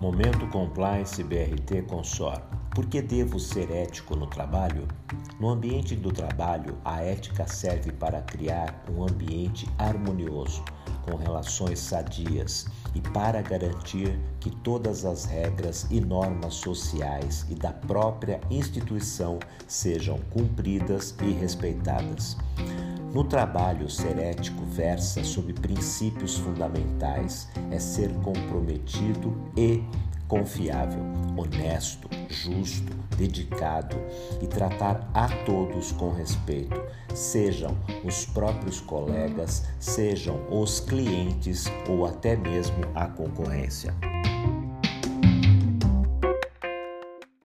Momento Compliance BRT Consor. Por que devo ser ético no trabalho? No ambiente do trabalho, a ética serve para criar um ambiente harmonioso, com relações sadias e para garantir que todas as regras e normas sociais e da própria instituição sejam cumpridas e respeitadas. No trabalho, ser ético versa sobre princípios fundamentais, é ser comprometido e confiável, honesto, justo, dedicado e tratar a todos com respeito, sejam os próprios colegas, sejam os clientes ou até mesmo a concorrência.